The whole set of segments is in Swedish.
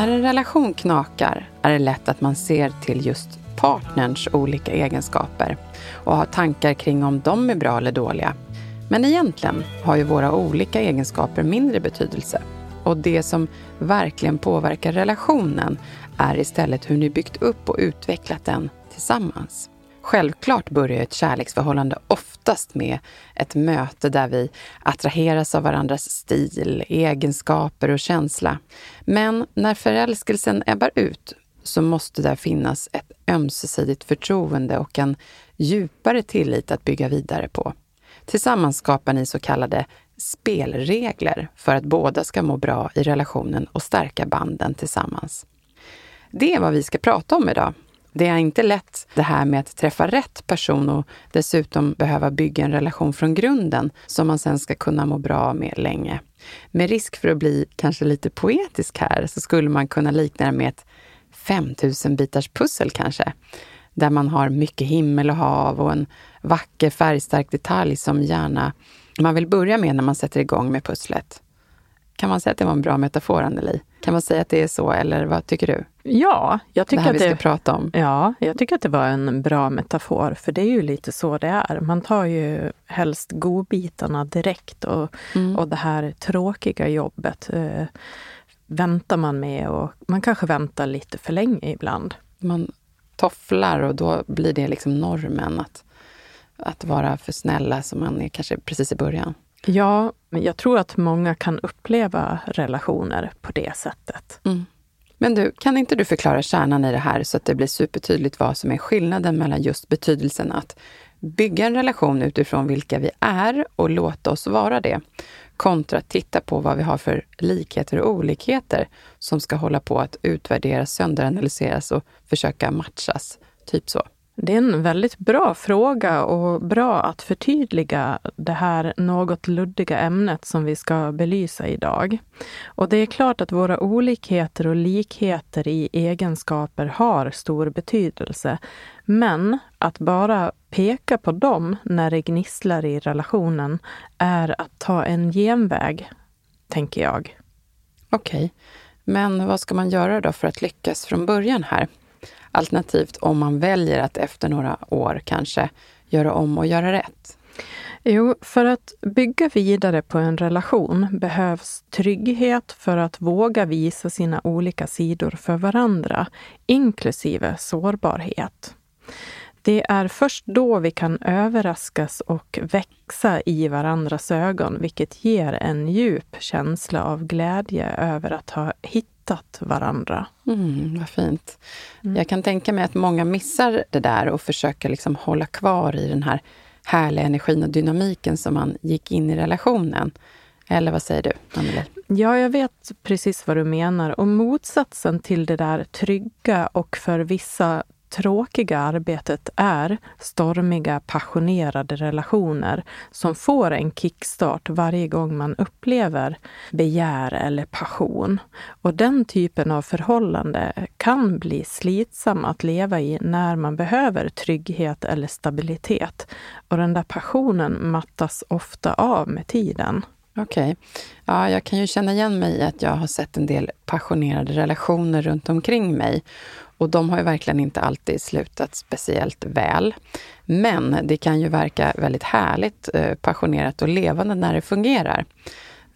När en relation knakar är det lätt att man ser till just partnerns olika egenskaper och har tankar kring om de är bra eller dåliga. Men egentligen har ju våra olika egenskaper mindre betydelse. Och det som verkligen påverkar relationen är istället hur ni byggt upp och utvecklat den tillsammans. Självklart börjar ett kärleksförhållande oftast med ett möte där vi attraheras av varandras stil, egenskaper och känsla. Men när förälskelsen ebbar ut så måste där finnas ett ömsesidigt förtroende och en djupare tillit att bygga vidare på. Tillsammans skapar ni så kallade spelregler för att båda ska må bra i relationen och stärka banden tillsammans. Det är vad vi ska prata om idag. Det är inte lätt det här med att träffa rätt person och dessutom behöva bygga en relation från grunden som man sen ska kunna må bra med länge. Med risk för att bli kanske lite poetisk här så skulle man kunna likna det med ett 5000 bitars pussel kanske. Där man har mycket himmel och hav och en vacker färgstark detalj som gärna man vill börja med när man sätter igång med pusslet. Kan man säga att det var en bra metafor, Anneli? Kan man säga att det är så, eller vad tycker du? Ja, jag tycker det här att vi ska det, prata om. Ja, jag tycker att det var en bra metafor, för det är ju lite så det är. Man tar ju helst godbitarna direkt och, Mm. och det här tråkiga jobbet eh, väntar man med och man kanske väntar lite för länge ibland. Man tofflar och då blir det liksom normen att, att vara för snälla som man är kanske precis i början. Ja, men jag tror att många kan uppleva relationer på det sättet. Men du, kan inte du förklara kärnan i det här så att det blir supertydligt vad som är skillnaden mellan just betydelsen att bygga en relation utifrån vilka vi är och låta oss vara det, kontra att titta på vad vi har för likheter och olikheter som ska hålla på att utvärderas, sönderanalyseras och försöka matchas. Typ så. Det är en väldigt bra fråga och bra att förtydliga det här något luddiga ämnet som vi ska belysa idag. Och det är klart att våra olikheter och likheter i egenskaper har stor betydelse. Men att bara peka på dem när det gnisslar i relationen är att ta en genväg, tänker jag. Okej, men vad ska man göra då för att lyckas från början här? Alternativt om man väljer att efter några år kanske göra om och göra rätt. Jo, för att bygga vidare på en relation behövs trygghet för att våga visa sina olika sidor för varandra, inklusive sårbarhet. Det är först då vi kan överraskas och växa i varandras ögon, vilket ger en djup känsla av glädje över att ha hittat varandra. Mm, vad fint. Jag kan tänka mig att många missar det där och försöker liksom hålla kvar i den här härliga energin och dynamiken som man gick in i relationen. Eller vad säger du, Anneli? Ja, jag vet precis vad du menar. Och motsatsen till det där trygga och för vissa tråkiga arbetet är stormiga, passionerade relationer som får en kickstart varje gång man upplever begär eller passion. Och den typen av förhållande kan bli slitsam att leva i när man behöver trygghet eller stabilitet. Och den där passionen mattas ofta av med tiden. Okej. Ja, jag kan ju känna igen mig i att jag har sett en del passionerade relationer runt omkring mig. Och de har ju verkligen inte alltid slutat speciellt väl. Men det kan ju verka väldigt härligt, eh, passionerat och levande när det fungerar.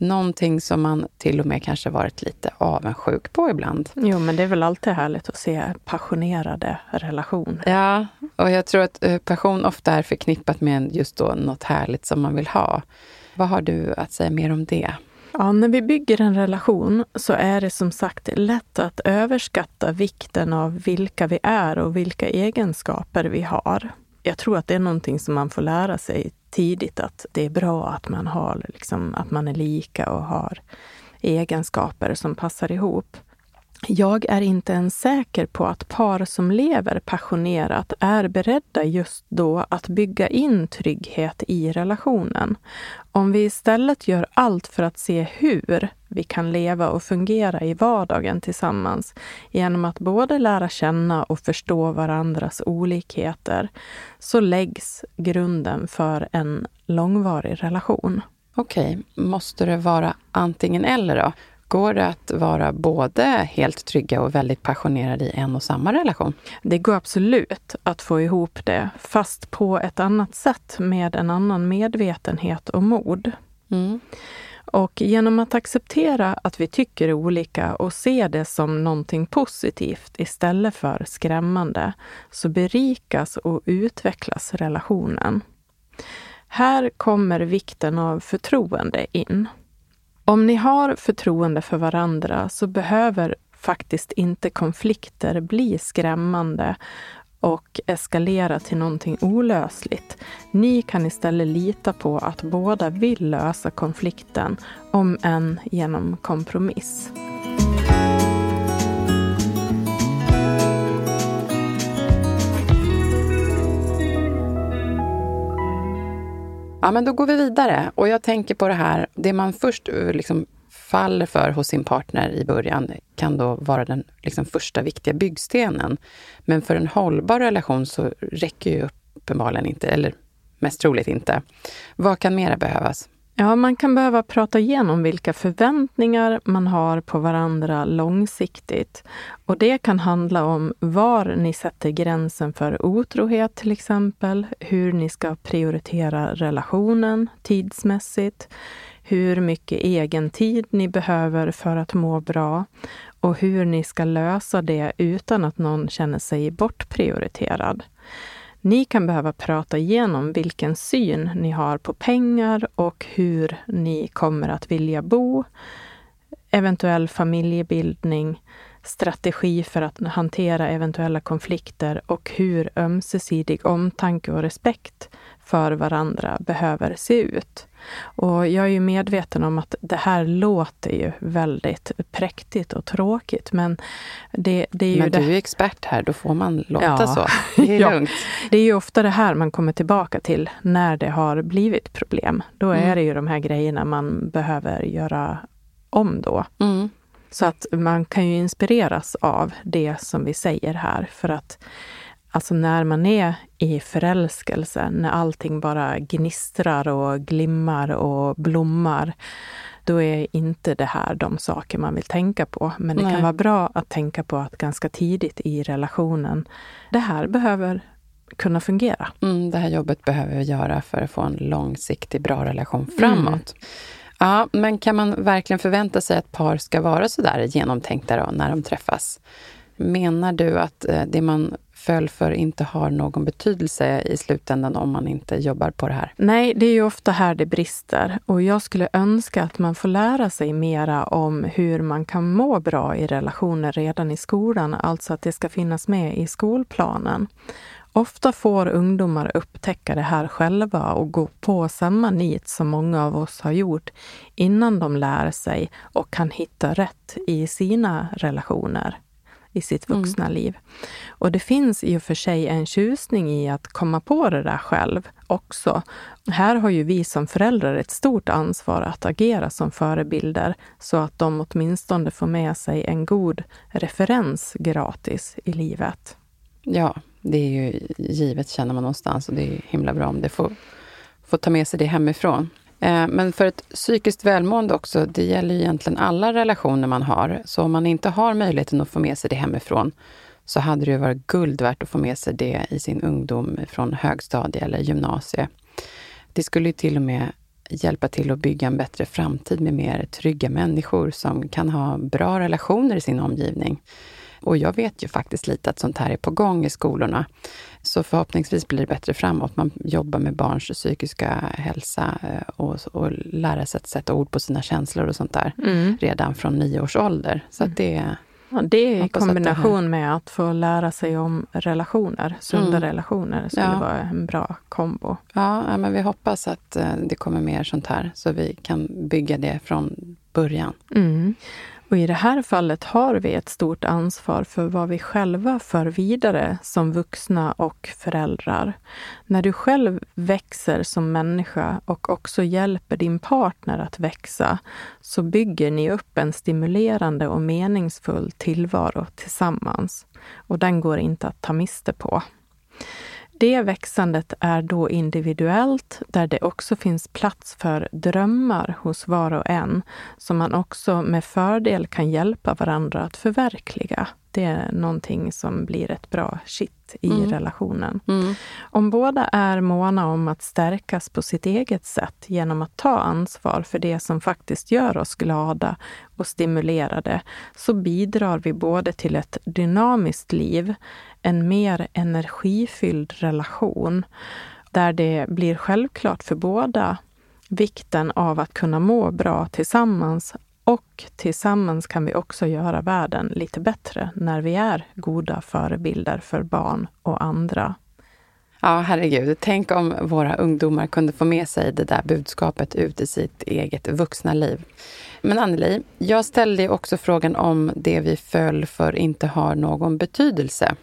Någonting som man till och med kanske varit lite avundsjuk på ibland. Jo, men det är väl alltid härligt att se passionerade relationer. Ja, och jag tror att eh, passion ofta är förknippat med just då något härligt som man vill ha. Vad har du att säga mer om det? Ja, när vi bygger en relation så är det som sagt lätt att överskatta vikten av vilka vi är och vilka egenskaper vi har. Jag tror att det är någonting som man får lära sig tidigt, att det är bra att man, har, liksom, att man är lika och har egenskaper som passar ihop. Jag är inte ens säker på att par som lever passionerat är beredda just då att bygga in trygghet i relationen. Om vi istället gör allt för att se hur vi kan leva och fungera i vardagen tillsammans genom att både lära känna och förstå varandras olikheter så läggs grunden för en långvarig relation. Okej, måste det vara antingen eller då? Går det att vara både helt trygga och väldigt passionerade i en och samma relation? Det går absolut att få ihop det, fast på ett annat sätt med en annan medvetenhet och mod. Mm. Och genom att acceptera att vi tycker olika och se det som någonting positivt istället för skrämmande, så berikas och utvecklas relationen. Här kommer vikten av förtroende in. Om ni har förtroende för varandra så behöver faktiskt inte konflikter bli skrämmande och eskalera till någonting olösligt. Ni kan istället lita på att båda vill lösa konflikten, om än genom kompromiss. Ja, men då går vi vidare. Och jag tänker på det här, det man först eh, liksom faller för hos sin partner i början kan då vara den liksom första viktiga byggstenen. Men för en hållbar relation så räcker ju uppenbarligen inte, eller mest troligt inte. Vad kan mera behövas? Ja, man kan behöva prata igenom vilka förväntningar man har på varandra långsiktigt. Och det kan handla om var ni sätter gränsen för otrohet till exempel, hur ni ska prioritera relationen tidsmässigt, hur mycket egen tid ni behöver för att må bra och hur ni ska lösa det utan att någon känner sig bortprioriterad. Ni kan behöva prata igenom vilken syn ni har på pengar och hur ni kommer att vilja bo, eventuell familjebildning, strategi för att hantera eventuella konflikter och hur ömsesidig omtanke och respekt för varandra behöver se ut. Och jag är ju medveten om att det här låter ju väldigt präktigt och tråkigt, men det, det är ju... Men du det... är expert här, då får man låta Ja. så. Det är Ja. lugnt. Det är ju ofta det här man kommer tillbaka till när det har blivit problem. Då är Mm. det ju de här grejerna man behöver göra om då. Mm. Så att man kan ju inspireras av det som vi säger här. För att alltså när man är i förälskelse, när allting bara gnistrar och glimmar och blommar, då är inte det här de saker man vill tänka på. Men det Nej. kan vara bra att tänka på att ganska tidigt i relationen, det här behöver kunna fungera. Mm, det här jobbet behöver vi göra för att få en långsiktig, bra relation framåt. Ja, men kan man verkligen förvänta sig att par ska vara så där genomtänkta då, när de träffas? Menar du att eh, det man föll för inte har någon betydelse i slutändan om man inte jobbar på det här? Nej, det är ju ofta här det brister. Och jag skulle önska att man får lära sig mera om hur man kan må bra i relationer redan i skolan. Alltså att det ska finnas med i skolplanen. Ofta får ungdomar upptäcka det här själva och gå på samma nit som många av oss har gjort innan de lär sig och kan hitta rätt i sina relationer i sitt vuxna liv. Och det finns i och för sig en tjusning i att komma på det där själv också. Här har ju vi som föräldrar ett stort ansvar att agera som förebilder så att de åtminstone får med sig en god referens gratis i livet. Ja, det är ju givet känner man någonstans och det är himla bra om det får, får ta med sig det hemifrån. Eh, men för ett psykiskt välmående också, det gäller ju egentligen alla relationer man har. Så om man inte har möjligheten att få med sig det hemifrån så hade det ju varit guld värt att få med sig det i sin ungdom från högstadie eller gymnasie. Det skulle ju till och med hjälpa till att bygga en bättre framtid med mer trygga människor som kan ha bra relationer i sin omgivning. Och jag vet ju faktiskt lite att sånt här är på gång i skolorna. Så förhoppningsvis blir det bättre framåt. Man jobbar med barns psykiska hälsa eh, och, och lära sig att sätta ord på sina känslor och sånt där mm. redan från nio års ålder. Så det Ja, det i kombination med att få lära sig om relationer, sunda mm. relationer, skulle ja. vara en bra kombo. Ja, men vi hoppas att eh, det kommer mer sånt här, så vi kan bygga det från början. Mm. Och i det här fallet har vi ett stort ansvar för vad vi själva för vidare som vuxna och föräldrar. När du själv växer som människa och också hjälper din partner att växa, så bygger ni upp en stimulerande och meningsfull tillvaro tillsammans. Och den går inte att ta miste på. Det växandet är då individuellt, där det också finns plats för drömmar hos var och en, som man också med fördel kan hjälpa varandra att förverkliga. Det är någonting som blir ett bra kitt i mm. relationen. Mm. Om båda är måna om att stärkas på sitt eget sätt genom att ta ansvar för det som faktiskt gör oss glada och stimulerade, så bidrar vi både till ett dynamiskt liv, en mer energifylld relation där det blir självklart för båda vikten av att kunna må bra tillsammans och tillsammans kan vi också göra världen lite bättre när vi är goda förebilder för barn och andra. Ja, herregud. Tänk om våra ungdomar kunde få med sig det där budskapet ut i sitt eget vuxna liv. Men Anneli, jag ställde också frågan om det vi föll för inte har någon betydelse.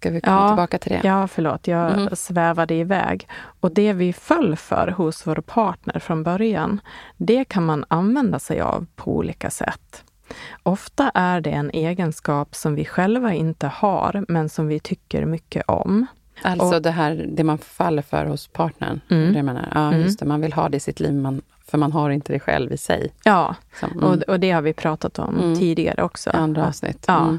Ska vi komma ja, tillbaka till det? Ja, förlåt. Jag mm. svävade iväg. Och det vi föll för hos vår partner från början, det kan man använda sig av på olika sätt. Ofta är det en egenskap som vi själva inte har, men som vi tycker mycket om. Alltså och, det här, det man faller för hos partnern. Mm. Det menar. Ja, mm. just det. Man vill ha det i sitt liv, man, för man har inte det själv i sig. Ja, Så, mm. och, och det har vi pratat om mm. tidigare också. Andra avsnitt. Ja.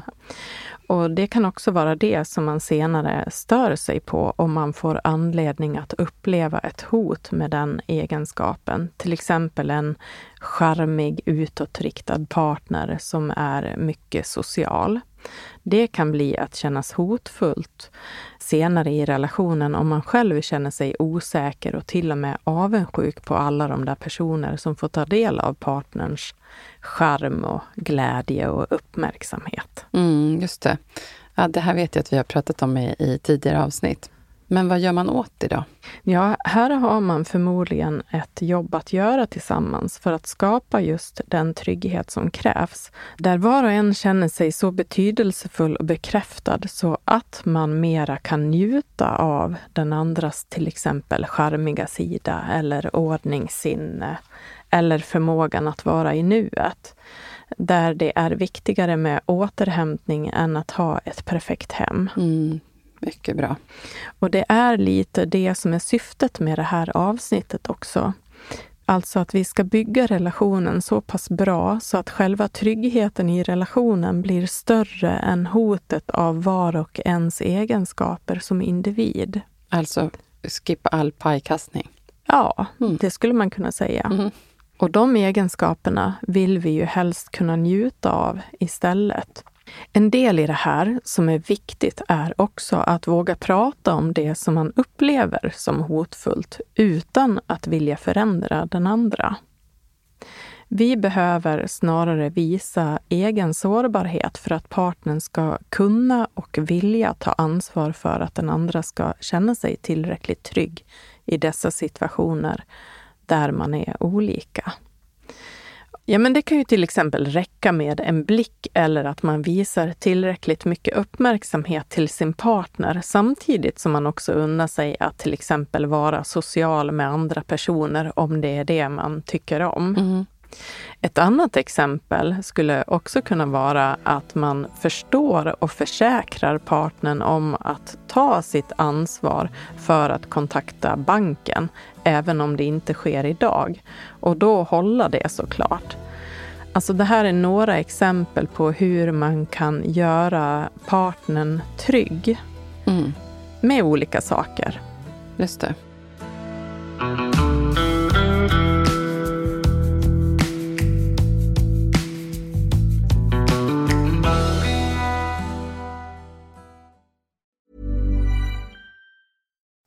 Och det kan också vara det som man senare stör sig på om man får anledning att uppleva ett hot med den egenskapen. Till exempel en charmig, utåtriktad partner som är mycket social. Det kan bli att kännas hotfullt senare i relationen om man själv känner sig osäker och till och med avundsjuk på alla de där personer som får ta del av partnerns charm och glädje och uppmärksamhet. Mm, just det. Ja, det här vet jag att vi har pratat om i, i tidigare avsnitt. Men vad gör man åt det då? Ja, här har man förmodligen ett jobb att göra tillsammans för att skapa just den trygghet som krävs. Där var och en känner sig så betydelsefull och bekräftad så att man mera kan njuta av den andras till exempel charmiga sida eller ordningssinne eller förmågan att vara i nuet. Där det är viktigare med återhämtning än att ha ett perfekt hem. Mm, mycket bra. Och det är lite det som är syftet med det här avsnittet också. Alltså att vi ska bygga relationen så pass bra så att själva tryggheten i relationen blir större än hotet av var och ens egenskaper som individ. Alltså skippa all pajkastning? Ja, mm. det skulle man kunna säga. Mm. Och de egenskaperna vill vi ju helst kunna njuta av istället. En del i det här som är viktigt är också att våga prata om det som man upplever som hotfullt utan att vilja förändra den andra. Vi behöver snarare visa egen sårbarhet för att partnern ska kunna och vilja ta ansvar för att den andra ska känna sig tillräckligt trygg i dessa situationer där man är olika. Ja, men det kan ju till exempel räcka med en blick eller att man visar tillräckligt mycket uppmärksamhet till sin partner samtidigt som man också unnar sig att till exempel vara social med andra personer om det är det man tycker om. Mm. Ett annat exempel skulle också kunna vara att man förstår och försäkrar partnern om att ta sitt ansvar för att kontakta banken, även om det inte sker idag. Och då hålla det såklart. Alltså det här är några exempel på hur man kan göra partnern trygg mm. med olika saker. Just det.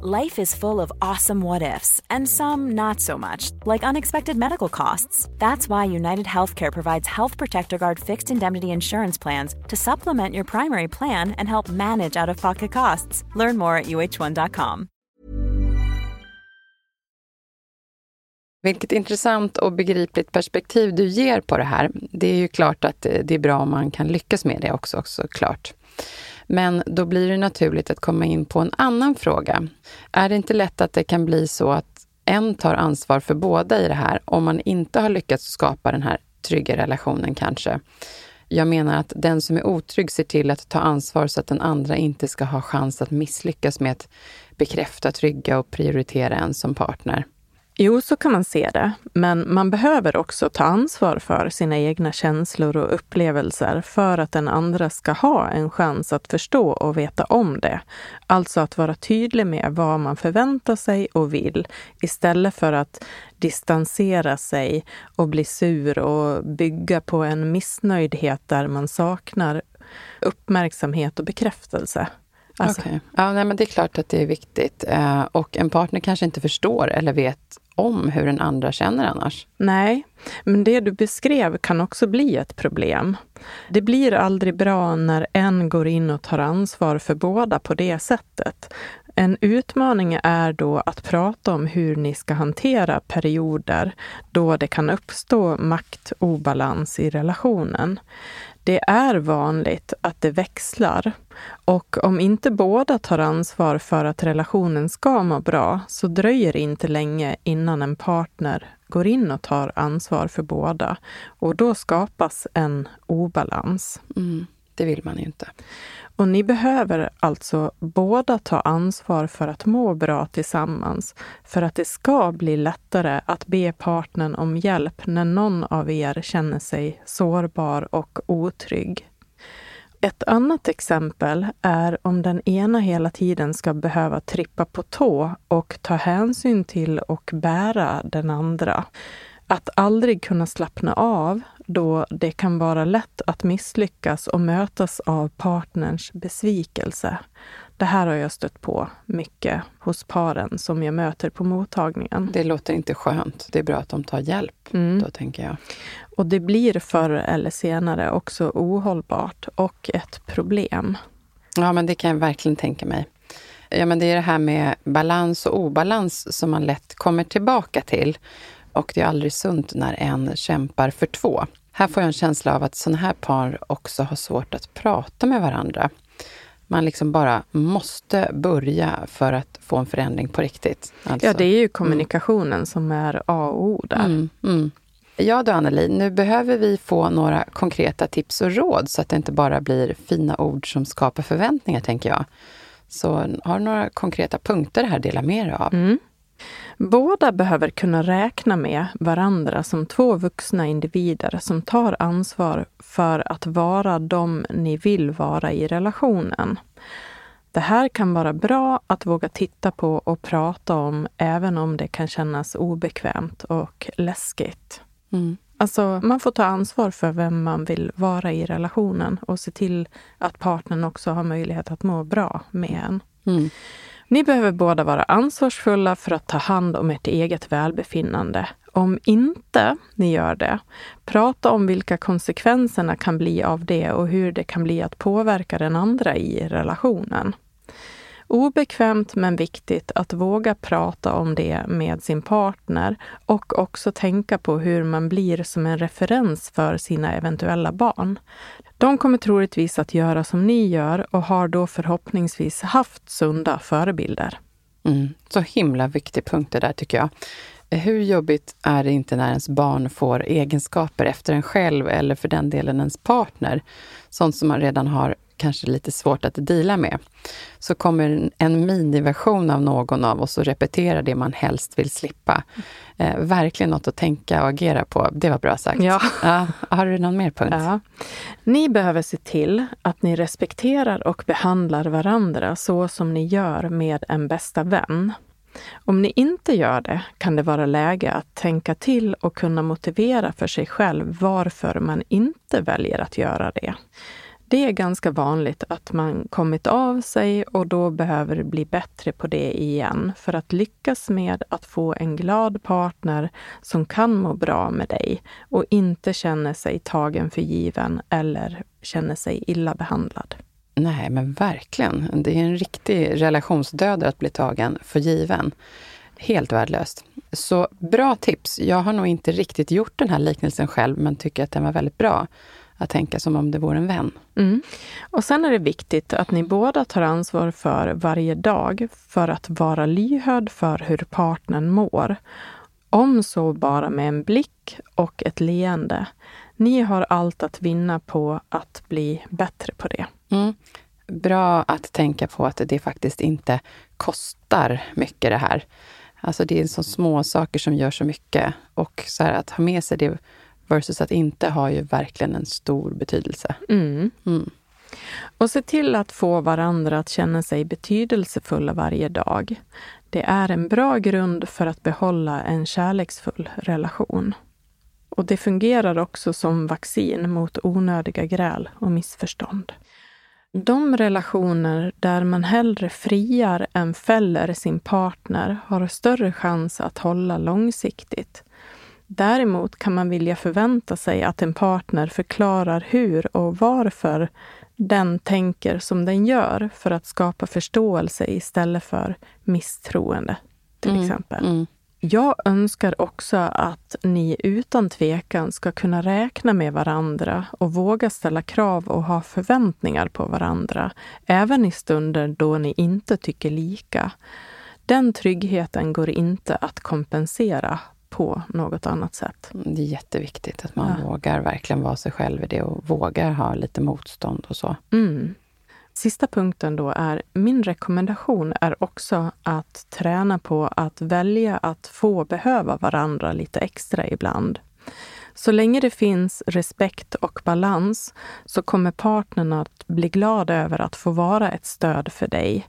Life is full of awesome what ifs, and some not so much, like unexpected medical costs. That's why United Healthcare provides Health Protector Guard fixed indemnity insurance plans to supplement your primary plan and help manage out of pocket costs. Learn more at uh1.com. Vilket intressant och begripligt perspektiv du ger på det här. Det är ju klart att det är bra om man kan lyckas med det också, också klart. Men då blir det naturligt att komma in på en annan fråga. Är det inte lätt att det kan bli så att en tar ansvar för båda i det här om man inte har lyckats skapa den här trygga relationen kanske? Jag menar att den som är otrygg ser till att ta ansvar så att den andra inte ska ha chans att misslyckas med att bekräfta, trygga och prioritera en som partner. Jo, så kan man se det. Men man behöver också ta ansvar för sina egna känslor och upplevelser för att den andra ska ha en chans att förstå och veta om det. Alltså att vara tydlig med vad man förväntar sig och vill istället för att distansera sig och bli sur och bygga på en missnöjdhet där man saknar uppmärksamhet och bekräftelse. Alltså. Okay. Ja, nej, men det är klart att det är viktigt. Eh, och en partner kanske inte förstår eller vet om hur den andra känner annars. Nej, men det du beskrev kan också bli ett problem. Det blir aldrig bra när en går in och tar ansvar för båda på det sättet. En utmaning är då att prata om hur ni ska hantera perioder då det kan uppstå maktobalans i relationen. Det är vanligt att det växlar och om inte båda tar ansvar för att relationen ska må bra så dröjer det inte länge innan en partner går in och tar ansvar för båda och då skapas en obalans. Mm, det vill man ju inte. Och ni behöver alltså båda ta ansvar för att må bra tillsammans för att det ska bli lättare att be partnern om hjälp när någon av er känner sig sårbar och otrygg. Ett annat exempel är om den ena hela tiden ska behöva trippa på tå och ta hänsyn till och bära den andra. Att aldrig kunna slappna av då det kan vara lätt att misslyckas och mötas av partnerns besvikelse. Det här har jag stött på mycket hos paren som jag möter på mottagningen. Det låter inte skönt. Det är bra att de tar hjälp, mm. då tänker jag. Och det blir förr eller senare också ohållbart och ett problem. Ja, men det kan jag verkligen tänka mig. Ja, men det är det här med balans och obalans som man lätt kommer tillbaka till. Och det är aldrig sunt när en kämpar för två. Här får jag en känsla av att sådana här par också har svårt att prata med varandra. Man liksom bara måste börja för att få en förändring på riktigt. Alltså. Ja, det är ju mm. kommunikationen mm. som är A och O där. Mm, mm. Ja du Anneli, nu behöver vi få några konkreta tips och råd så att det inte bara blir fina ord som skapar förväntningar, tänker jag. Så har du några konkreta punkter här att dela med dig av? Båda behöver kunna räkna med varandra som två vuxna individer som tar ansvar för att vara de ni vill vara i relationen. Det här kan vara bra att våga titta på och prata om även om det kan kännas obekvämt och läskigt. Mm. Alltså, man får ta ansvar för vem man vill vara i relationen och se till att partnern också har möjlighet att må bra med en. Mm. Ni behöver båda vara ansvarsfulla för att ta hand om ert eget välbefinnande. Om inte ni gör det, prata om vilka konsekvenserna kan bli av det och hur det kan bli att påverka den andra i relationen. Obekvämt men viktigt att våga prata om det med sin partner och också tänka på hur man blir som en referens för sina eventuella barn. De kommer troligtvis att göra som ni gör och har då förhoppningsvis haft sunda förebilder. Mm, så himla viktig punkt det där tycker jag. Hur jobbigt är det inte när ens barn får egenskaper efter en själv eller för den delen ens partner? Sånt som man redan har kanske lite svårt att dela med, så kommer en miniversion av någon av oss att repetera det man helst vill slippa. Eh, verkligen något att tänka och agera på. Det var bra sagt. Ja. Ja, har du någon mer punkt? Ja. Ni behöver se till att ni respekterar och behandlar varandra så som ni gör med en bästa vän. Om ni inte gör det kan det vara läge att tänka till och kunna motivera för sig själv varför man inte väljer att göra det. Det är ganska vanligt att man kommit av sig och då behöver bli bättre på det igen för att lyckas med att få en glad partner som kan må bra med dig och inte känner sig tagen för given eller känner sig illa behandlad. Nej, men verkligen. Det är en riktig relationsdödare att bli tagen för given. Helt värdelöst. Så bra tips. Jag har nog inte riktigt gjort den här liknelsen själv, men tycker att den var väldigt bra. Att tänka som om det vore en vän. Mm. Och sen är det viktigt att ni båda tar ansvar för varje dag för att vara lyhörd för hur partnern mår. Om så bara med en blick och ett leende. Ni har allt att vinna på att bli bättre på det. Mm. Bra att tänka på att det faktiskt inte kostar mycket det här. Alltså det är så små saker som gör så mycket. Och så här, att ha med sig det versus att inte ha ju verkligen en stor betydelse. Mm. Mm. Och se till att få varandra att känna sig betydelsefulla varje dag. Det är en bra grund för att behålla en kärleksfull relation. Och det fungerar också som vaccin mot onödiga gräl och missförstånd. De relationer där man hellre friar än fäller sin partner har större chans att hålla långsiktigt. Däremot kan man vilja förvänta sig att en partner förklarar hur och varför den tänker som den gör för att skapa förståelse istället för misstroende, till Mm, exempel. mm. Jag önskar också att ni utan tvekan ska kunna räkna med varandra och våga ställa krav och ha förväntningar på varandra, även i stunder då ni inte tycker lika. Den tryggheten går inte att kompensera på något annat sätt. Det är jätteviktigt att man Ja. vågar verkligen vara sig själv i det och vågar ha lite motstånd och så. Mm. Sista punkten då är, min rekommendation är också att träna på att välja att få behöva varandra lite extra ibland. Så länge det finns respekt och balans så kommer partnern att bli glad över att få vara ett stöd för dig.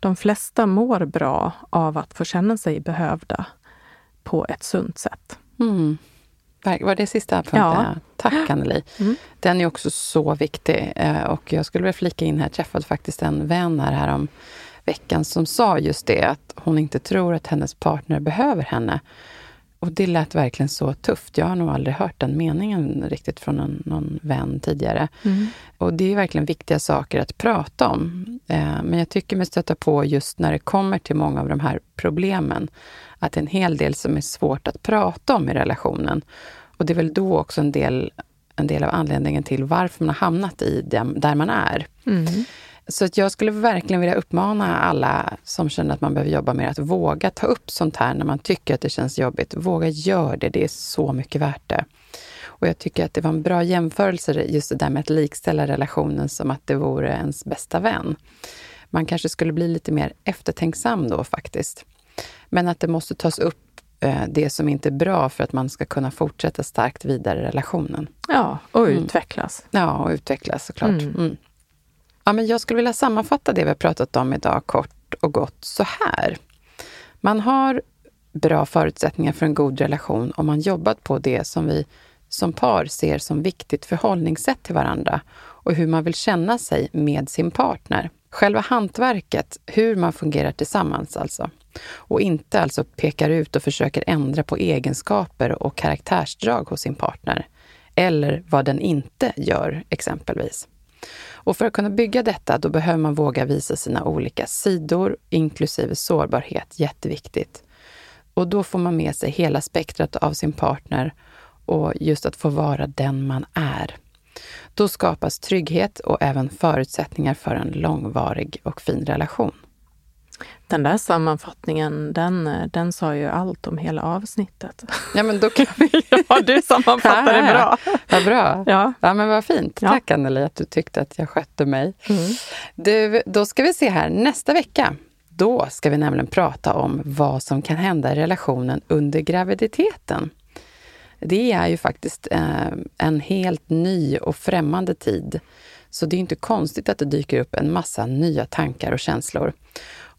De flesta mår bra av att få känna sig behövda på ett sunt sätt. Mm. Var det sista punkten? Ja. Tack Anneli. Mm. Den är också så viktig. Eh, Och jag skulle vilja flika in här, jag träffade faktiskt en vän här, här om veckan som sa just det, att hon inte tror att hennes partner behöver henne. Och det lät verkligen så tufft. Jag har nog aldrig hört den meningen riktigt från en, någon vän tidigare. Och det är verkligen viktiga saker att prata om. Eh, Men jag tycker mig stöta på just när det kommer till många av de här problemen, att det är en hel del som är svårt att prata om i relationen. Och det är väl då också en del, en del av anledningen till varför man har hamnat i dem, där man är. Så att jag skulle verkligen vilja uppmana alla som känner att man behöver jobba med att våga ta upp sånt här när man tycker att det känns jobbigt. Våga gör det, det är så mycket värt det. Och jag tycker att det var en bra jämförelse just det där med att likställa relationen som att det vore ens bästa vän. Man kanske skulle bli lite mer eftertänksam då faktiskt. Men att det måste tas upp eh, det som inte är bra för att man ska kunna fortsätta starkt vidare i relationen. Ja, och Mm. utvecklas. Ja, och utvecklas såklart. Mm. Mm. Ja, men jag skulle vilja sammanfatta det vi har pratat om idag kort och gott så här. Man har bra förutsättningar för en god relation om man jobbat på det som vi som par ser som viktigt förhållningssätt till varandra och hur man vill känna sig med sin partner. Själva hantverket, hur man fungerar tillsammans alltså. Och inte alltså pekar ut och försöker ändra på egenskaper och karaktärsdrag hos sin partner. Eller vad den inte gör, exempelvis. Och för att kunna bygga detta, då behöver man våga visa sina olika sidor, inklusive sårbarhet, jätteviktigt. Och då får man med sig hela spektrat av sin partner och just att få vara den man är. Då skapas trygghet och även förutsättningar för en långvarig och fin relation. Den där sammanfattningen, den, den sa ju allt om hela avsnittet. Ja, men då kan vi... ja, du sammanfattar det bra. Vad bra. Ja. ja, men vad fint. Ja. Tack Anneli att du tyckte att jag skötte mig. Mm. Du, då ska vi se här, nästa vecka, då ska vi nämligen prata om vad som kan hända i relationen under graviditeten. Det är ju faktiskt eh, en helt ny och främmande tid. Så det är inte konstigt att det dyker upp en massa nya tankar och känslor.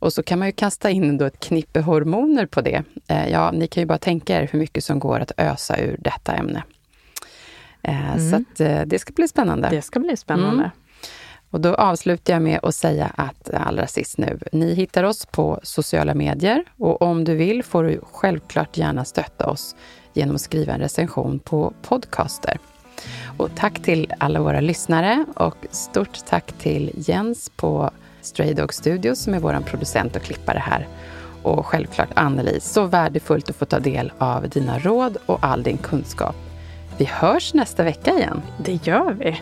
Och så kan man ju kasta in då ett knippe hormoner på det. Eh, ja, ni kan ju bara tänka er hur mycket som går att ösa ur detta ämne. Eh, Så att, eh, det ska bli spännande. Det ska bli spännande. Mm. Och då avslutar jag med att säga att allra sist nu, ni hittar oss på sociala medier och om du vill får du självklart gärna stötta oss genom att skriva en recension på Podcaster. Och tack till alla våra lyssnare och stort tack till Jens på Stray Dog Studios som är vår producent och klippare här. Och självklart Anneli, så värdefullt att få ta del av dina råd och all din kunskap. Vi hörs nästa vecka igen. Det gör vi.